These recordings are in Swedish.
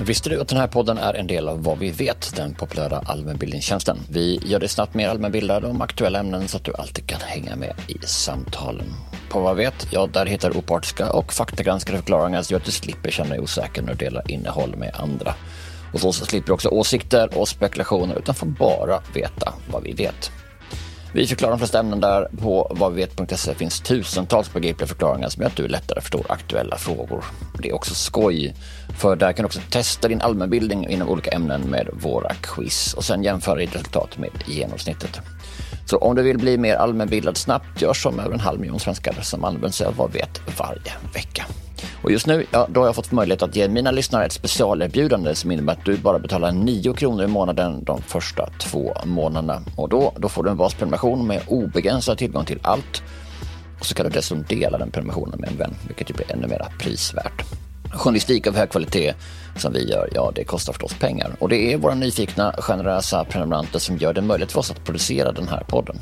Visste du att den här podden är en del av Vad vi vet, den populära allmänbildningstjänsten? Vi gör dig snabbt mer allmänbildad om aktuella ämnen så att du alltid kan hänga med i samtalen. På Vad vet, ja, där hittar du opartiska och faktagranskade förklaringar så att du slipper känna dig osäker när du delar innehåll med andra. Och så slipper du också åsikter och spekulationer utan får bara veta vad vi vet. Vi förklarar de flesta ämnen där. På vadvivet.se finns tusentals begripliga förklaringar som gör att du lättare förstår aktuella frågor. Det är också skoj, för där kan du också testa din allmänbildning inom olika ämnen med våra quiz och sen jämföra ditt resultat med genomsnittet. Så om du vill bli mer allmänbildad snabbt, gör som över en halv miljon svenskar som använder sig av Vad vet varje vecka. Och just nu, ja, då har jag fått möjlighet att ge mina lyssnare ett specialerbjudande som innebär att du bara betalar 9 kronor i månaden de första två månaderna. Och då, då får du en basprenumeration med obegränsad tillgång till allt. Och så kan du dessutom dela den prenumerationen med en vän, vilket ju blir ännu mer prisvärt. Journalistik av hög kvalitet som vi gör, ja det kostar förstås pengar. Och det är våra nyfikna, generösa prenumeranter som gör det möjligt för oss att producera den här podden.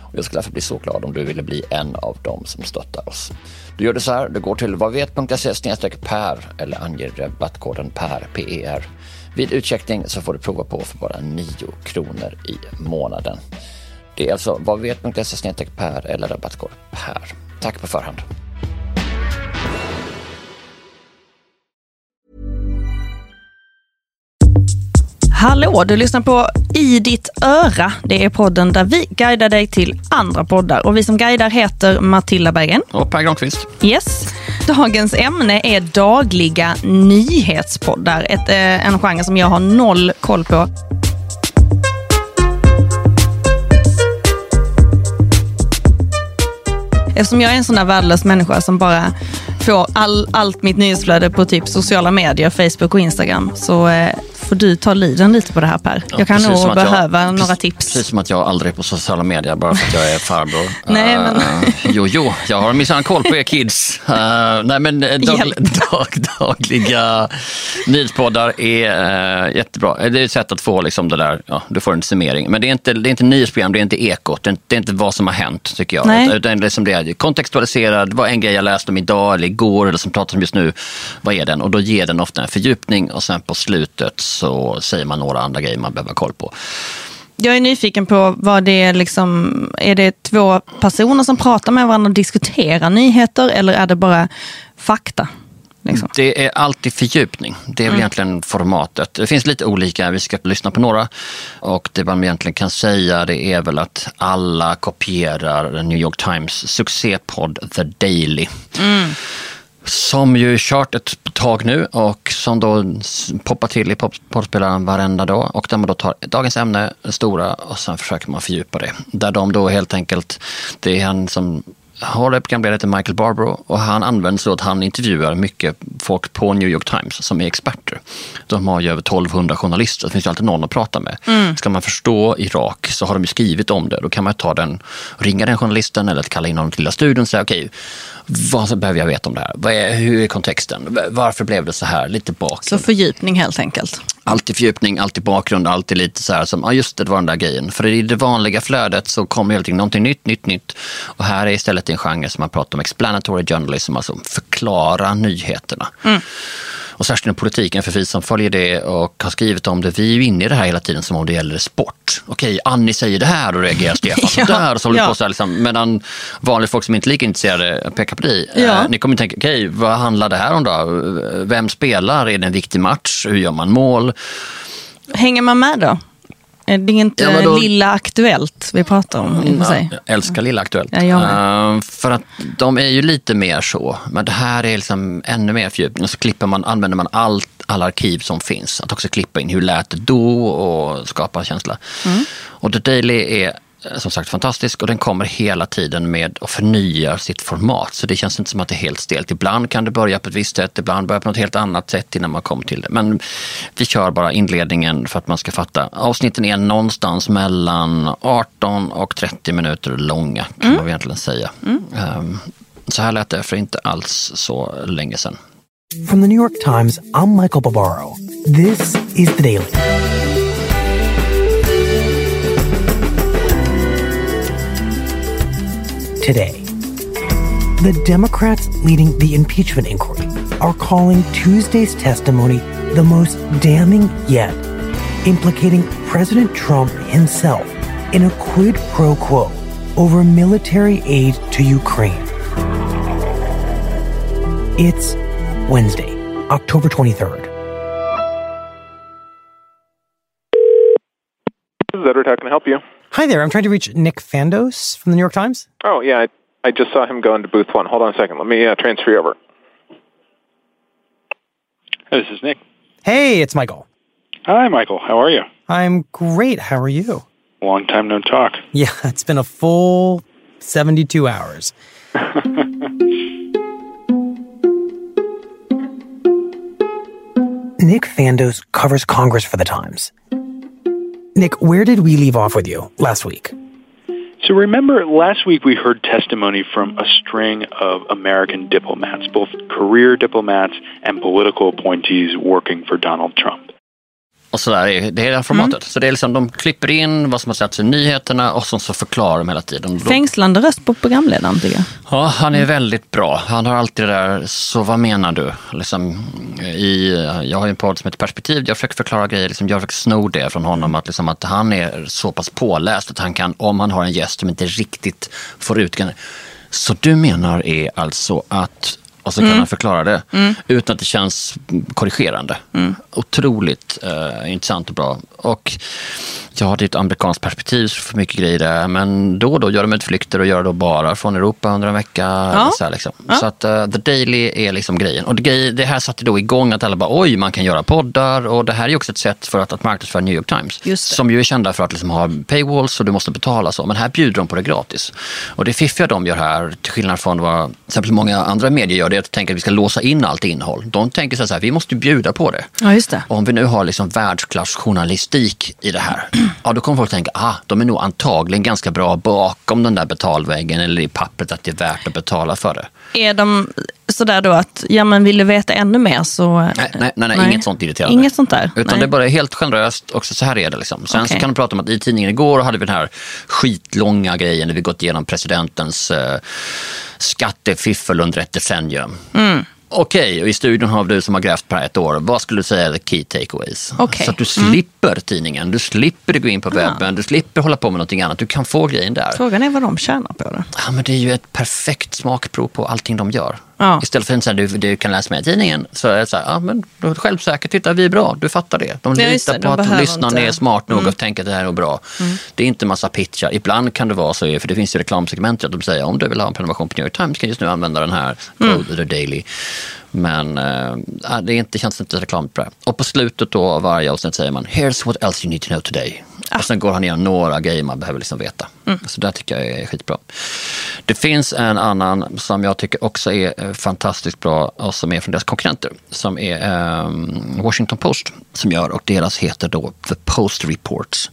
Och jag skulle därför bli så glad om du ville bli en av dem som stöttar oss. Du gör det så här, du går till vadvet.se per eller anger rabattkoden PER, PER. Vid utcheckning så får du prova på för bara 9 kronor i månaden. Det är alltså vadvet.se per eller rabattkod PER. Tack på förhand. Hallå, du lyssnar på I ditt öra. Det är podden där vi guidar dig till andra poddar. Och vi som guidar heter Matilda Berggren. Och Per Granqvist. Yes. Dagens ämne är dagliga nyhetspoddar. Ett, eh, en genre som jag har noll koll på. Eftersom jag är en sån där värdelös människa som bara får all, allt mitt nyhetsflöde på typ sociala medier, Facebook och Instagram, så eh, får du ta liden lite på det här Per. jag kan nog att jag- behöva några precis- tips. Precis som att jag aldrig är på sociala medier bara för att jag är farbror. Nej, men- jo, jo, jag har minsann koll på er kids. Eh, nej, men eh, dag, dag, dagliga nyhetspoddar är uh, jättebra. Det är ett sätt att få liksom det där, ja, du får en summering. Men det är inte, det är inte nyhetsprogram, det är inte ekot, det är inte, det är inte vad som har hänt tycker jag. Nej. Utan liksom det är kontextualiserad, vad en grej jag läste om idag eller igår eller som pratas om just nu, vad är den? Och då ger den ofta en fördjupning och sen på slutet så säger man några andra grejer man behöver ha koll på. Jag är nyfiken på vad det är, liksom, är det två personer som pratar med varandra och diskuterar nyheter eller är det bara fakta? Liksom? Det är alltid fördjupning. Det är väl egentligen formatet. Det finns lite olika, vi ska lyssna på några. Och det man egentligen kan säga det är väl att alla kopierar New York Times succépodd The Daily. Som ju kört ett tag nu och som då poppar till i poddspelaren varenda dag. Och där man då tar dagens ämne, det stora, och sen försöker man fördjupa det. Där de då helt enkelt, det är han som håller programledare lite Michael Barbro och han använder så att han intervjuar mycket folk på New York Times som är experter. De har ju över 1200 journalister, det finns ju alltid någon att prata med. Ska man förstå Irak så har de ju skrivit om det. Då kan man ta den, ringa den journalisten eller kalla in honom till lilla studion och säga okej, vad behöver jag veta om det här? Är, hur är kontexten? Varför blev det så här? Lite Så bakgrund. fördjupning helt enkelt. Alltid fördjupning, alltid bakgrund, alltid lite så här som, ja just det, det var den där grejen. För i det vanliga flödet så kommer tiden någonting nytt, nytt, nytt. Och här är istället en genre som man pratar om explanatory journalism, alltså förklara nyheterna. Och särskilt inom politiken, för vi som följer det och har skrivit om det, vi är ju inne i det här hela tiden som om det gäller sport. Okej, Annie säger det här och reagerar Stefan Ja, där. Och så håller ja. på så här liksom, medan vanligt folk som inte är lika intresserade pekar på dig. Ja. Eh, ni kommer tänka, okej, vad handlar det här om då? Vem spelar? Är det en viktig match? Hur gör man mål? Hänger man med då? Eh, Det är inte Ja, då- Lilla Aktuellt vi pratar om sig. Jag älskar Lilla Aktuellt. Ja. Eh, för att de är ju lite mer så, men det här är liksom ännu mer fördjupning. Så klipper man, använder man allt, alla arkiv som finns. Att också klippa in hur lät det då och skapa känsla. Mm. Och The Daily är som sagt fantastisk och den kommer hela tiden med och förnyar sitt format. Så det känns inte som att det är helt stelt. Ibland kan det börja på ett visst sätt, ibland börja på något helt annat sätt innan man kommer till det. Men vi kör bara inledningen för att man ska fatta. Avsnitten är någonstans mellan 18 och 30 minuter långa kan man egentligen säga. Ehm, Så här lät det för inte alls så länge sedan. From the New York Times, I'm Michael Barbaro. This is The Daily. Today, the Democrats leading the impeachment inquiry are calling Tuesday's testimony the most damning yet, implicating President Trump himself in a quid pro quo over military aid to Ukraine. It's Wednesday, October 23rd. Hi there. I'm trying to reach Nick Fandos from the New York Times. Oh, yeah. I, I just saw him go into booth one. Hold on a second. Let me uh, transfer you over. This is Nick. Hey, it's Michael. Hi, Michael. How are you? I'm great. How are you? Long time no talk. Yeah, it's been a full 72 hours. Nick Fandos covers Congress for the Times. Nick, where did we leave off with you last week? So remember, last week we heard testimony from a string of American diplomats, both career diplomats and political appointees working for Donald Trump. Och så där, det är det här formatet. Så det är liksom, de klipper in vad som har sagts i nyheterna och så förklarar de hela tiden. Fängslande röst på programledaren tycker jag. Ja, han är väldigt bra. Han har alltid det där, så vad menar du? Liksom, i, jag har ju en podd som heter Perspektiv, jag försöker förklara grejer, liksom, jag försöker sno det från honom, att, liksom, att han är så pass påläst att han kan, om han har en gäst som inte riktigt får ut Så du menar är alltså att och så kan mm. han förklara det mm. utan att det känns korrigerande. Mm. Otroligt eh, intressant och bra. Och ja, det är ett amerikanskt perspektiv, så för mycket grejer där. Men då och då gör de utflykter och gör det bara från Europa under en vecka. Ja. Så, här, liksom. ja. så att uh, The Daily är liksom grejen. Och det, det här satte då igång att alla bara oj, man kan göra poddar. Och det här är också ett sätt för att, att marknadsföra New York Times. Som ju är kända för att liksom ha paywalls och du måste betala så. Men här bjuder de på det gratis. Och det fiffiga de gör här, till skillnad från vad till exempel många andra medier gör, det är att tänka att vi ska låsa in allt innehåll. De tänker så här, vi måste bjuda på det. Ja, just det. Och om vi nu har liksom världsklassjournalistik i det här, ja då kommer folk tänka, ah, de är nog antagligen ganska bra bakom den där betalväggen eller i pappret att det är värt att betala för det. Är de sådär då att, ja men vill du veta ännu mer så... Nej, nej, nej, nej. inget sånt irriterande. Inget sånt där? Utan nej. det är bara helt generöst, också så här är det liksom. Sen okay. så kan de prata om att i tidningen igår hade vi den här skitlånga grejen när vi gått igenom presidentens eh, skattefiffel under ett decennium. Mm. Okej, okay, och i studion har du som har grävt på ett år. Vad skulle du säga är the key takeaways? Okay. Så att du mm. slipper mm. tidningen, du slipper gå in på webben, ja. du slipper hålla på med någonting annat. Du kan få grejen där. Frågan är vad de tjänar på det. Ja, men det är ju ett perfekt smakprov på allting de gör. Ja. Istället för att du, du kan läsa med i tidningen så är det så här, ja men du är självsäker, titta vi är bra, du fattar det. De ja, litar det, på de att lyssnaren inte. är smart nog mm. och tänker att det här är bra. Mm. Det är inte massa pitchar. Ibland kan det vara så, för det finns ju reklamsegment att de säger om du vill ha en prenumeration på New York Times kan just nu använda den här, mm. Code Daily. Men äh, det inte, känns inte reklambra. Och på slutet då av varje avsnitt säger man “Here's what else you need to know today”. Ah. Och sen går han igenom några grejer man behöver liksom veta. Mm. Så det tycker jag är skitbra. Det finns en annan som jag tycker också är eh, fantastiskt bra och som är från deras konkurrenter. Som är um, Washington Post som gör och deras heter då The Post Reports.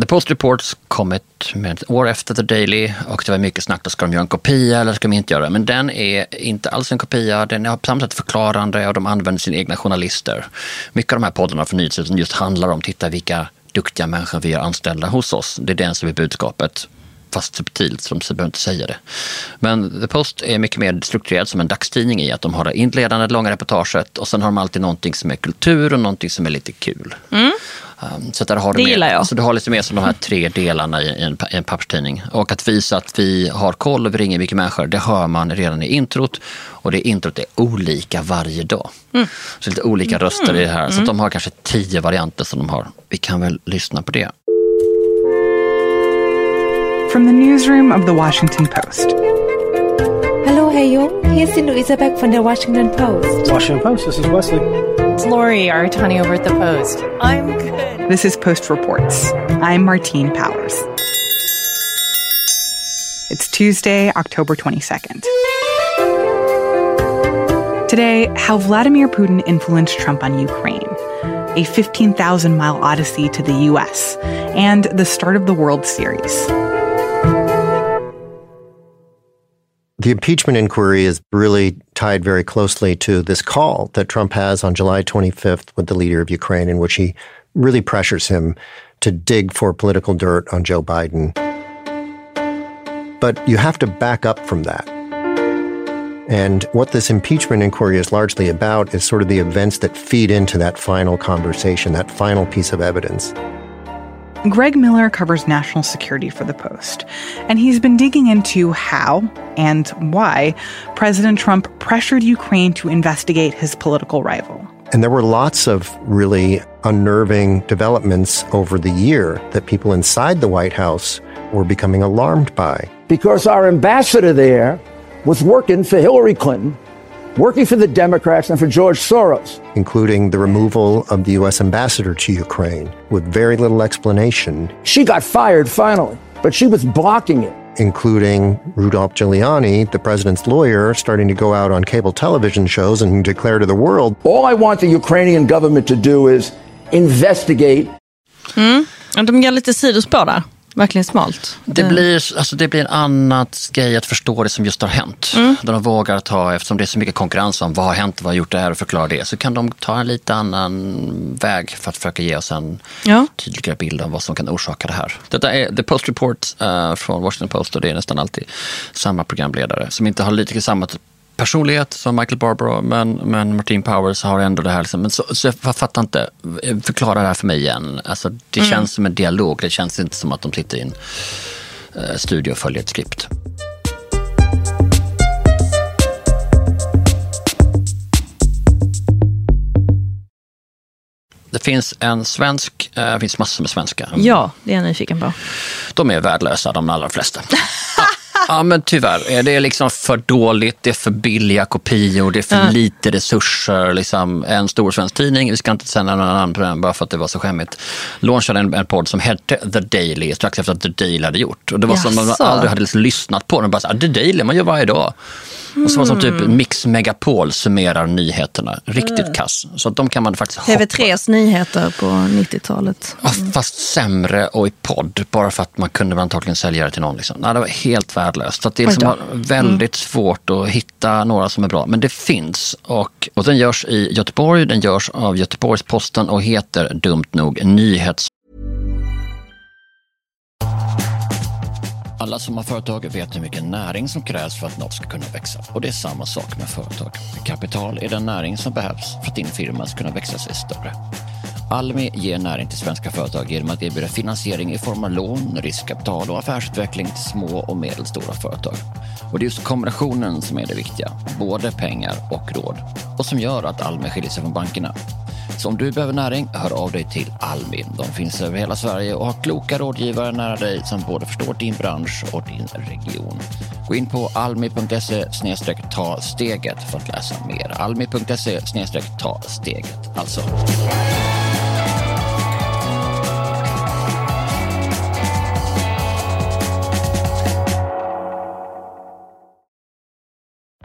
The Post Reports kom ett, med ett år efter The Daily och det var mycket snack, då ska de göra en kopia eller ska de inte göra det? Men den är inte alls en kopia, den är på samma sätt förklarande och de använder sina egna journalister. Mycket av de här poddarna från nyhetshusen just handlar om, titta vilka duktiga människor vi har anställda hos oss. Det är den som är budskapet fast subtilt, så de behöver inte säga det. Men The Post är mycket mer strukturerad som en dagstidning i att de har det inledande långa reportaget och sen har de alltid någonting som är kultur och någonting som är lite kul. Mm. Um, så där har det du gillar jag. Så du har lite mer som de här tre delarna i en, i en papperstidning. Och att visa att vi har koll och vi ringer mycket människor, det hör man redan i introt. Och det introt är olika varje dag. Mm. Så lite olika röster i det här. Så mm. de har kanske tio varianter som de har. Vi kan väl lyssna på det. From the newsroom of the Washington Post. Hallo, Herr Jung. Hier ist die Luisa Beck von der Washington Post. Washington Post, this is Wesley. It's Lori Aratani over at the Post. I'm good. This is Post Reports. I'm Martine Powers. It's Tuesday, October 22nd. Today, how Vladimir Putin influenced Trump on Ukraine, a 15,000 mile odyssey to the US, and the start of the World Series. The impeachment inquiry is really tied very closely to this call that Trump has on July 25th with the leader of Ukraine, in which he really pressures him to dig for political dirt on Joe Biden. But you have to back up from that. And what this impeachment inquiry is largely about is sort of the events that feed into that final conversation, that final piece of evidence. Greg Miller covers national security for The Post, and he's been digging into how and why President Trump pressured Ukraine to investigate his political rival. And there were lots of really unnerving developments over the year that people inside the White House were becoming alarmed by. Because our ambassador there was working for Hillary Clinton, working for the Democrats and for George Soros. Including the removal of the U.S. ambassador to Ukraine with very little explanation. She got fired finally, but she was blocking it. Including Rudolph Giuliani, the president's lawyer, starting to go out on cable television shows and declare to the world All I want the Ukrainian government to do is investigate. Mm. De gör lite sidospår där. Verkligen smalt. Det blir, alltså det blir en annan grej att förstå det som just har hänt. Mm. Där de vågar ta, eftersom det är så mycket konkurrens om vad har hänt, vad har gjort det här och förklara det, så kan de ta en lite annan väg för att försöka ge oss en ja. tydligare bild av vad som kan orsaka det här. Detta är The Post Report uh, från Washington Post och det är nästan alltid samma programledare som inte har lite samma personlighet som Michael Barbaro, men, men Martin Powers har ändå det här. Liksom, men så, så jag fattar inte, förklara det här för mig igen. Alltså, det mm. känns som en dialog, det känns inte som att de sitter i en uh, studio och följer ett skript. Det finns en svensk, eh, det finns massor med svenska. Ja, det är jag nyfiken på. De är värdelösa de allra flesta. Ja, men tyvärr. Det är liksom för dåligt, det är för billiga kopior, det är för ja. lite resurser. Liksom en stor svensk tidning, vi ska inte säga någon annan på den bara för att det var så skämmigt, launchade en, en podd som hette The Daily strax efter att The Daily hade gjort. Och det var som att man aldrig hade liksom lyssnat på den. Bara så, The Daily, man gör varje dag. Och så var som typ mm. Mix Megapol summerar nyheterna. Riktigt mm. kass. Så att de kan man faktiskt TV3s nyheter på 90-talet. Mm. Ja, fast sämre och i podd. Bara för att man kunde antagligen sälja det till någon. Liksom. Nej, det var helt värdelöst. Så det är liksom väldigt mm. svårt att hitta några som är bra. Men det finns. Och, och den görs i Göteborg. Den görs av Göteborgs-Posten och heter dumt nog Nyhets Alla som har företag vet hur mycket näring som krävs för att något ska kunna växa. Och det är samma sak med företag. Kapital är den näring som behövs för att din firma ska kunna växa sig större. Almi ger näring till svenska företag genom att erbjuda finansiering i form av lån, riskkapital och affärsutveckling till små och medelstora företag. Och det är just kombinationen som är det viktiga, både pengar och råd. Och som gör att Almi skiljer sig från bankerna. Så om du behöver näring, hör av dig till Almi. De finns över hela Sverige och har kloka rådgivare nära dig som både förstår din bransch och din region. Gå in på almi.se ta steget för att läsa mer. Almi.se ta steget alltså.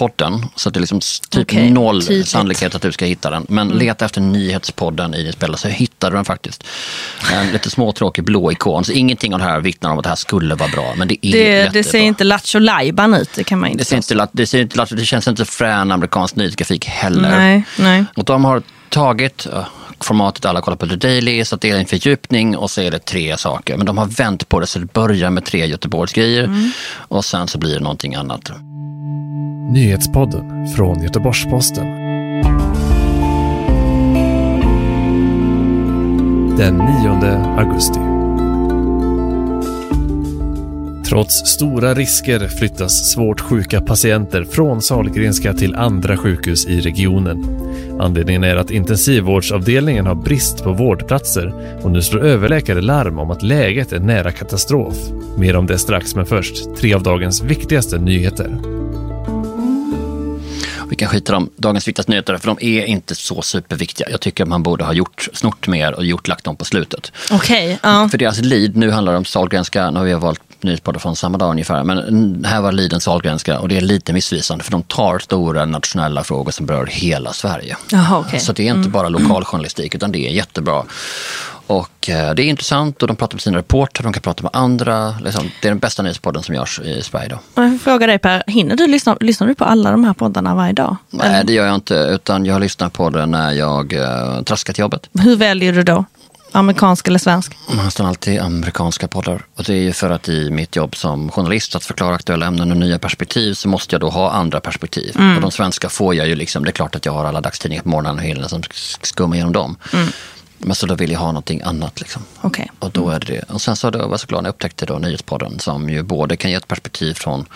podden, så att det är liksom typ okay, noll tydligt. sannolikhet att du ska hitta den. Men mm. leta efter nyhetspodden i din spelare så hittar du den faktiskt. En lite småtråkig blå ikon. Så ingenting av det här vittnar om att det här skulle vara bra. Men det är Det, det ser inte Lattjo Lajban ut, det kan man inte det, ser inte, det, ser inte, det känns inte frän amerikansk nyhetsgrafik heller. Nej, nej. Och de har tagit formatet alla kollar på The Daily, så det är en fördjupning och så är det tre saker. Men de har vänt på det så det börjar med tre Göteborgsgrejer mm. och sen så blir det någonting annat. Nyhetspodden från Göteborgs-Posten. Den 9 augusti. Trots stora risker flyttas svårt sjuka patienter från Sahlgrenska till andra sjukhus i regionen. Anledningen är att intensivvårdsavdelningen har brist på vårdplatser och nu slår överläkare larm om att läget är nära katastrof. Mer om det strax, men först tre av dagens viktigaste nyheter. Vi kan skita om dagens viktigaste nyheter för de är inte så superviktiga. Jag tycker att man borde ha gjort snort mer och gjort lagt dem på slutet. Okej. Okay, uh. För deras lead, nu handlar det om Sahlgrenska, nu har vi valt nyhetspoddar från samma dag ungefär, men här var leaden Sahlgrenska och det är lite missvisande för de tar stora nationella frågor som berör hela Sverige. Aha, okay. Så det är inte mm. bara lokaljournalistik utan det är jättebra. Och eh, det är intressant och de pratar med sina reportrar, de kan prata med andra. Liksom, det är den bästa nyhetspodden som görs i Sverige idag. Jag får fråga dig Per, hinner du lyssna, lyssnar du på alla de här poddarna varje dag? Nej, det gör jag inte, utan jag lyssnar på det när jag uh, traskar till jobbet. Hur väljer du då? Amerikansk eller svensk? Nästan alltid amerikanska poddar. Och det är ju för att i mitt jobb som journalist att förklara aktuella ämnen och nya perspektiv så måste jag då ha andra perspektiv. Mm. Och de svenska får jag ju liksom, det är klart att jag har alla dagstidningar på morgonen och hela som skummar genom dem. Mm. Men så då vill jag ha någonting annat. Liksom. Okay. Och då är det Och sen så då var jag så glad när jag upptäckte då Nyhetspodden som ju både kan ge ett perspektiv från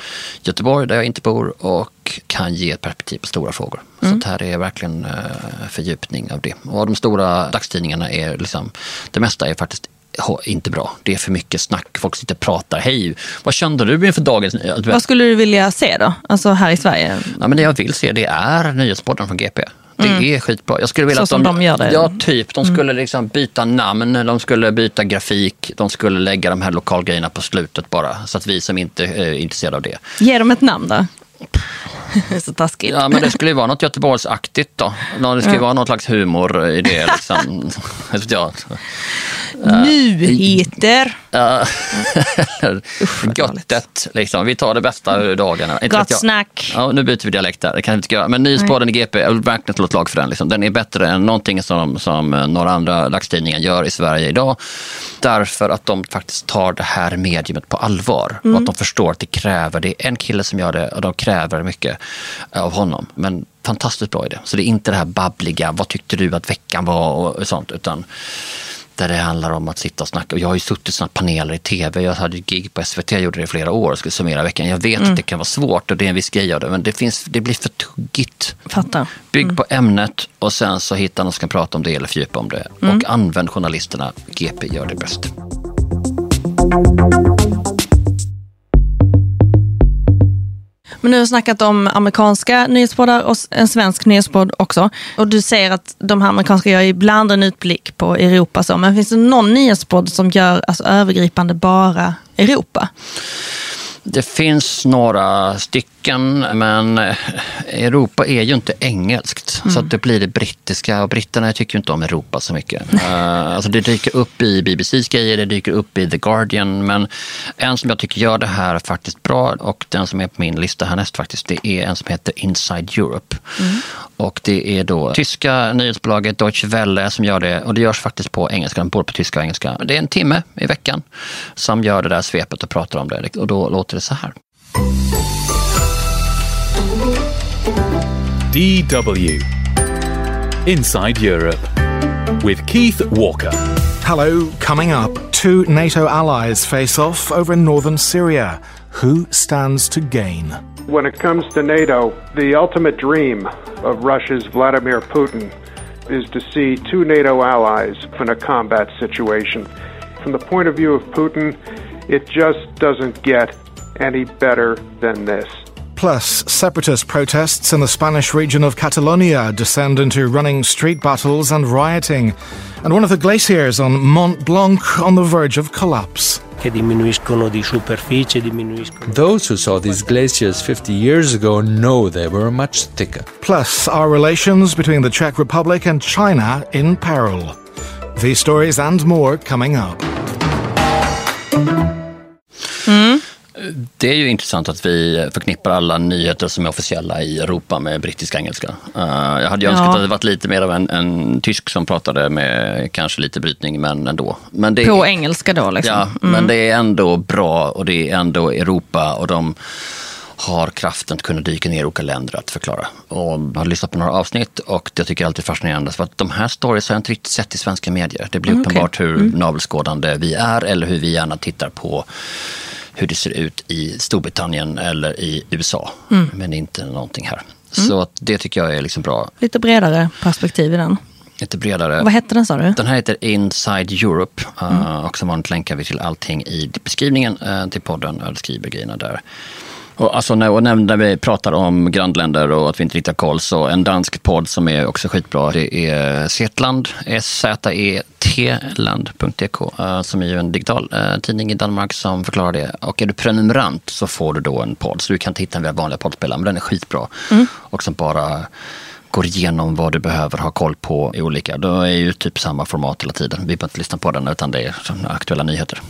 Göteborg där jag inte bor och kan ge ett perspektiv på stora frågor. Mm. Så det här är verkligen uh, fördjupning av det. Och de stora dagstidningarna är liksom, det mesta är faktiskt inte bra. Det är för mycket snack. Folk sitter och pratar. Hej, vad kände du inför dagens Vad skulle du vilja se då? Alltså här i Sverige? Ja, men det jag vill se det är Nyhetspodden från GP. Det mm. är skitbra. Jag skulle vilja så att de, som de gör det? Ja, typ. De skulle mm. liksom byta namn, de skulle byta grafik, de skulle lägga de här lokalgrejerna på slutet bara. Så att vi som inte är intresserade av det. Ge dem ett namn då. så taskigt. Ja, men det skulle ju vara något Göteborgsaktigt då. Det skulle ja. vara någon slags humor i det. Liksom. ja. Nyheter. Göttet, liksom. Vi tar det bästa ur dagarna. Gott snack. Ja, nu byter vi dialekt där, det kan vi inte göra. Men Nyhetspodden i GP, jag vill verkligen slå ett lag för den. Liksom. Den är bättre än någonting som, som några andra dagstidningar gör i Sverige idag. Därför att de faktiskt tar det här mediumet på allvar. Mm. Och att de förstår att det kräver, det är en kille som gör det och de kräver mycket av honom. Men fantastiskt bra idé. Så det är inte det här babbliga, vad tyckte du att veckan var och sånt. Utan där det handlar om att sitta och snacka. Jag har ju suttit i sådana paneler i tv. Jag hade gig på SVT, jag gjorde det i flera år och skulle summera veckan. Jag vet mm. att det kan vara svårt och det är en viss grej av det, men det, finns, det blir för tuggigt. Fattar. Bygg mm. på ämnet och sen så hitta någon som kan prata om det eller fördjupa om det. Mm. Och använd journalisterna. GP gör det bäst. Men nu har vi snackat om amerikanska nyhetspoddar och en svensk nyhetspodd också. Och du säger att de här amerikanska gör ibland en utblick på Europa. Så. Men finns det någon nyhetspodd som gör alltså, övergripande bara Europa? Det finns några stycken, men Europa är ju inte engelskt. Mm. Så det blir det brittiska och britterna tycker inte om Europa så mycket. uh, alltså det dyker upp i BBCs grejer, det dyker upp i The Guardian. Men en som jag tycker gör det här faktiskt bra och den som är på min lista härnäst faktiskt, det är en som heter Inside Europe. Mm. Och det är då tyska nyhetsbolaget Deutsche Welle som gör det och det görs faktiskt på engelska, både på tyska och engelska. Det är en timme i veckan som gör det där svepet och pratar om det och då låter det så här. DW Inside Europe with Keith Walker. Hello, coming up, two NATO allies face off over northern Syria. Who stands to gain? When it comes to NATO, the ultimate dream of Russia's Vladimir Putin is to see two NATO allies in a combat situation. From the point of view of Putin, it just doesn't get any better than this. Plus, separatist protests in the Spanish region of Catalonia descend into running street battles and rioting, and one of the glaciers on Mont Blanc on the verge of collapse. Those who saw these glaciers 50 years ago know they were much thicker. Plus, our relations between the Czech Republic and China in peril. These stories and more coming up. Mm. Det är ju intressant att vi förknippar alla nyheter som är officiella i Europa med brittisk engelska. Uh, jag hade ju önskat ja. att det varit lite mer av en, en, tysk som pratade med kanske lite brytning, men ändå. Men det, På engelska då? Liksom. Ja, mm. men det är ändå bra och det är ändå Europa och de har kraften att kunna dyka ner i olika länder att förklara. Och jag har lyssnat på några avsnitt och jag tycker det är alltid fascinerande för att de här stories har jag inte riktigt sett i svenska medier. Det blir mm, uppenbart okay. hur mm. navelskådande vi är eller hur vi gärna tittar på hur det ser ut i Storbritannien eller i USA. Mm. Men inte någonting här. Mm. Så det tycker jag är liksom bra. Lite bredare perspektiv i den. Lite bredare. Vad hette den sa du? Den här heter Inside Europe. Mm. Uh, och som vanligt länkar vi till allting i beskrivningen uh, till podden. Jag skriver grejerna där. Och, alltså, när, och när vi pratar om grannländer och att vi inte riktigt har koll, så en dansk podd som är också skitbra, det är Zetland, S-Z-E-T-land.dk, uh, som är ju en digital uh, tidning i Danmark som förklarar det. Och är du prenumerant så får du då en podd, så du kan titta via vanliga poddspelare, men den är skitbra. Mm. Och som bara går igenom vad du behöver ha koll på i olika. Då är ju typ samma format hela tiden. Vi behöver inte lyssna på den utan det är aktuella nyheter.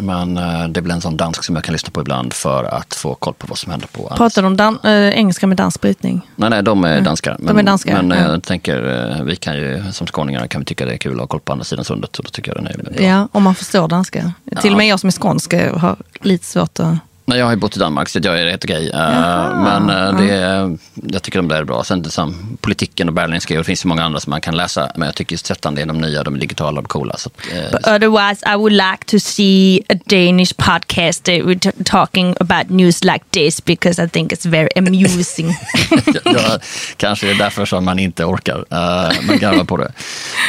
Men eh, det blir en sån dansk som jag kan lyssna på ibland för att få koll på vad som händer på Pratar de dan- äh, engelska med dansk brytning? Nej, nej, de är danskar. Men, De är danskar, Men ja. jag tänker, eh, vi kan ju som skåningar kan vi tycka det är kul att ha koll på andra sidan sundet. Så då tycker jag den är bra. Ja, om man förstår danska. Till och med jag som är skånsk har lite svårt att... Nej, jag har ju bott i Danmark så jag är rätt okej. Eh, Jaha, Men eh, det är, jag tycker de där är bra. Sen det som politiken och Berlingske och det finns ju många andra som man kan läsa. Men jag tycker just 13 är de nya, de är digitala och coola. Så, eh, But otherwise I would like to see a Danish podcast that we're talking about news like this because I think it's very amusing. ja, kanske det är därför som man inte orkar. Uh, man garvar på det.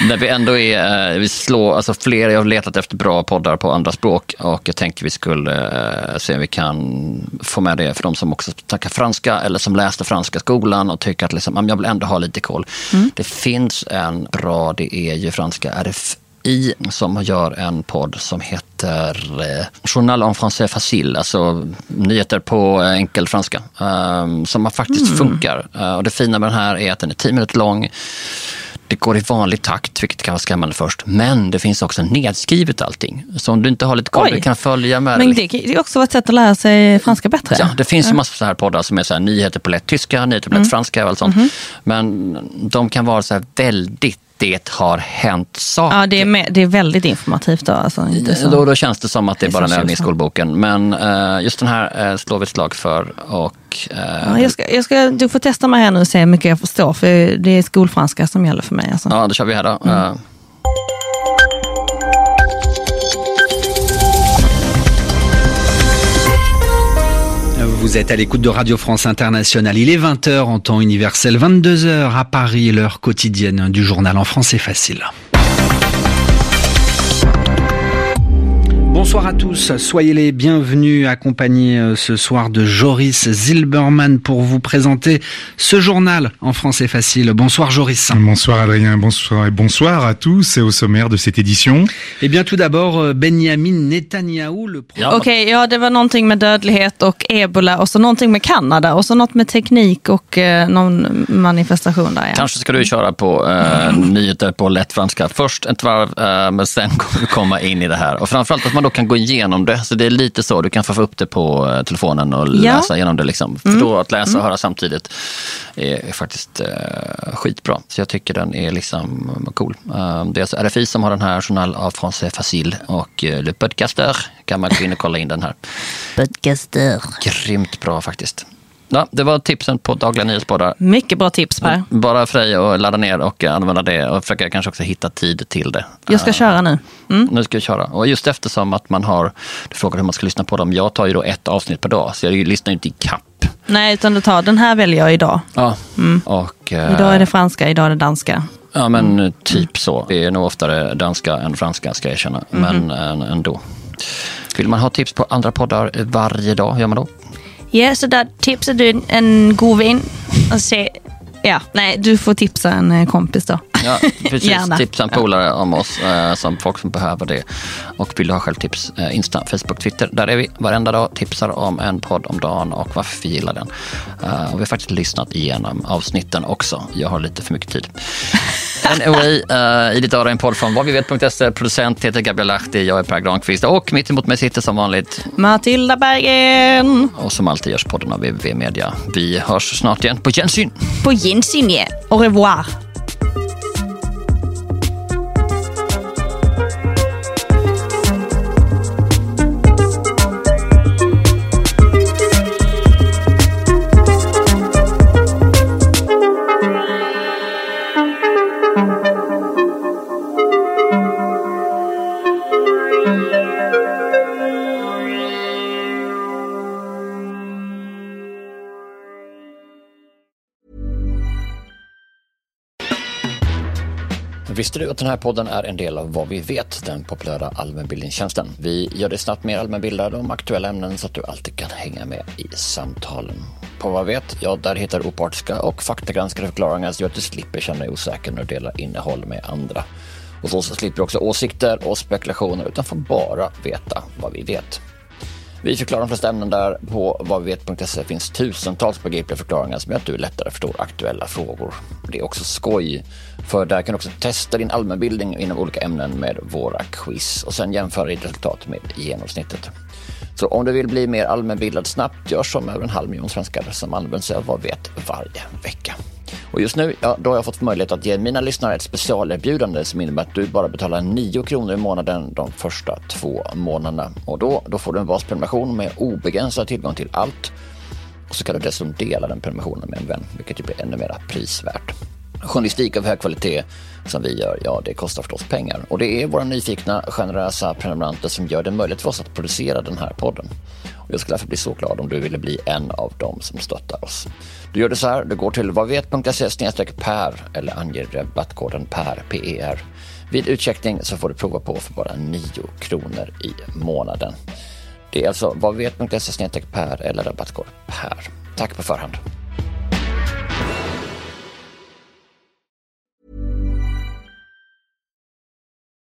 När vi ändå är, eh, vi slår, alltså fler, jag har letat efter bra poddar på andra språk och jag tänkte vi skulle se om vi kan få med det för de som också snackar franska eller som läste franska skolan och tycker att liksom, "Ja, men jag vill ändå ha lite koll. Det finns en bra, det är ju franska RFI som gör en podd som heter eh, Journal en français facile, alltså nyheter på eh, enkel franska. eh, som faktiskt Mm. funkar. Eh, och det fina med den här är att den är 10 minuter lång. Det går i vanlig takt, vilket kan vara skrämmande först. Men det finns också nedskrivet allting. Så om du inte har lite koll, Oj. du kan följa med. Men det är också ett sätt att lära sig franska bättre. Ja, det finns ju massor så här poddar som är så här, nyheter på lätt tyska, nyheter på lätt Mm. franska och allt sånt. Mhm. Men de kan vara så här väldigt, det har hänt saker. Ja, det är, med, det är väldigt informativt. Då, alltså. Då, då känns det som att det är bara en övning i skolboken. Men eh, just den här uh, slår vi ett slag för. Och, eh, Ja, jag ska, jag ska, du får testa mig här nu och se hur mycket jag förstår, för det är skolfranska som gäller för mig. Alltså. ja, då kör vi här då. Mm. Vous êtes à l'écoute de Radio France Internationale. Il est 20h en temps universel, 22h à Paris, l'heure quotidienne du journal en français facile. Bonsoir à tous, soyez les bienvenus accompagnés euh, ce soir de Joris Zilberman pour vous présenter ce journal en français facile. Bonsoir Joris. Bonsoir Adrien, bonsoir et bonsoir à tous et au sommaire de cette édition. Eh bien tout d'abord, euh, Benjamin Netanyahu, le Okej, ja det var någonting med dödlighet och ebola och så någonting med Kanada och så något med teknik och eh, någon manifestation där. Ja. Kanske ska du köra på eh, nyheter på lätt franska först ett varv, eh, men sen kommer vi komma in i det här. Och framförallt att man då kan gå igenom det. Så det är lite så, du kan få upp det på eh, telefonen och Ja. läsa igenom det. Liksom. För Mm. då att läsa och Mm. höra samtidigt är, är faktiskt eh, skitbra. Så jag tycker den är liksom cool. Eh, det är alltså RFI som har den här, Journal av Français Facile och eh, Le Podcaster kan man gå in och kolla in den här. Podcaster. Grymt bra faktiskt. Ja, det var tipsen på dagliga nyhetspoddar. Mycket bra tips Per. Bara för dig att ladda ner och använda det och försöka kanske också hitta tid till det. Jag ska Eh, köra nu. Nu ska jag köra. Och just eftersom att man har, du frågar hur man ska lyssna på dem. Jag tar ju då ett avsnitt per dag, så jag lyssnar ju inte i kapp. Nej, utan du tar den här väljer jag idag. Ja. Mm. Och, eh, Idag är det franska, idag är det danska. Ja, men typ så. Det är nog oftare danska än franska, ska jag erkänna. Mhm. Men eh, ändå. Vill man ha tips på andra poddar varje dag, hur gör man då? Ja, så där tipsar du en, god vän. Och se, ja, nej, du får tipsa en eh, kompis då. Ja, precis. Tipsa en polare om oss, eh, som folk som behöver det. Och vill du ha självtips, eh, Insta, Facebook, Twitter. Där är vi varenda dag, tipsar om en podd om dagen och varför vi gillar den. Eh, och vi har faktiskt lyssnat igenom avsnitten också. Jag har lite för mycket tid. Anyway, uh, i ditt öra en podd från vadvivet.se. Producent heter Gabriel Lahti, jag är Per Granqvist och mitt emot mig sitter som vanligt Matilda Bergen. och som alltid görs podden av www Media. Vi hörs snart igen. På gensyn! På gensyn, ja. Au revoir. Visste du att den här podden är en del av Vad vi vet, den populära allmänbildningstjänsten? Vi gör det snabbt mer allmänbildad om aktuella ämnen så att du alltid kan hänga med i samtalen. På Vad vet, ja där hittar du opartiska och faktagranskade förklaringar som gör att du slipper känna dig osäker när du delar innehåll med andra. Och så slipper du också åsikter och spekulationer utan får bara veta vad vi vet. Vi förklarar de flesta ämnen där. På vadvivet.se finns tusentals begripliga förklaringar som gör att du lättare förstår aktuella frågor. Det är också skoj, för där kan du också testa din allmänbildning inom olika ämnen med våra quiz och sen jämföra ditt resultat med genomsnittet. Så om du vill bli mer allmänbildad snabbt, gör som över en halv miljon svenskar som använder sig av Vad vet varje vecka. Och just nu, ja, då har jag fått möjlighet att ge mina lyssnare ett specialerbjudande som innebär att du bara betalar 9 kronor i månaden de första två månaderna. Och då, då får du en basprenumeration med obegränsad tillgång till allt. Och så kan du dessutom dela den prenumerationen med en vän, vilket ju blir ännu mer prisvärt. Journalistik av hög kvalitet som vi gör, ja det kostar förstås pengar. Och det är våra nyfikna, generösa prenumeranter som gör det möjligt för oss att producera den här podden. Och jag skulle därför bli så glad om du ville bli en av dem som stöttar oss. Du gör det så här, du går till vadvet.se per eller anger rabattkoden PER, PER. Vid utcheckning så får du prova på för bara 9 kronor i månaden. Det är alltså vadvet.se per eller rabattkod PER. Tack på förhand.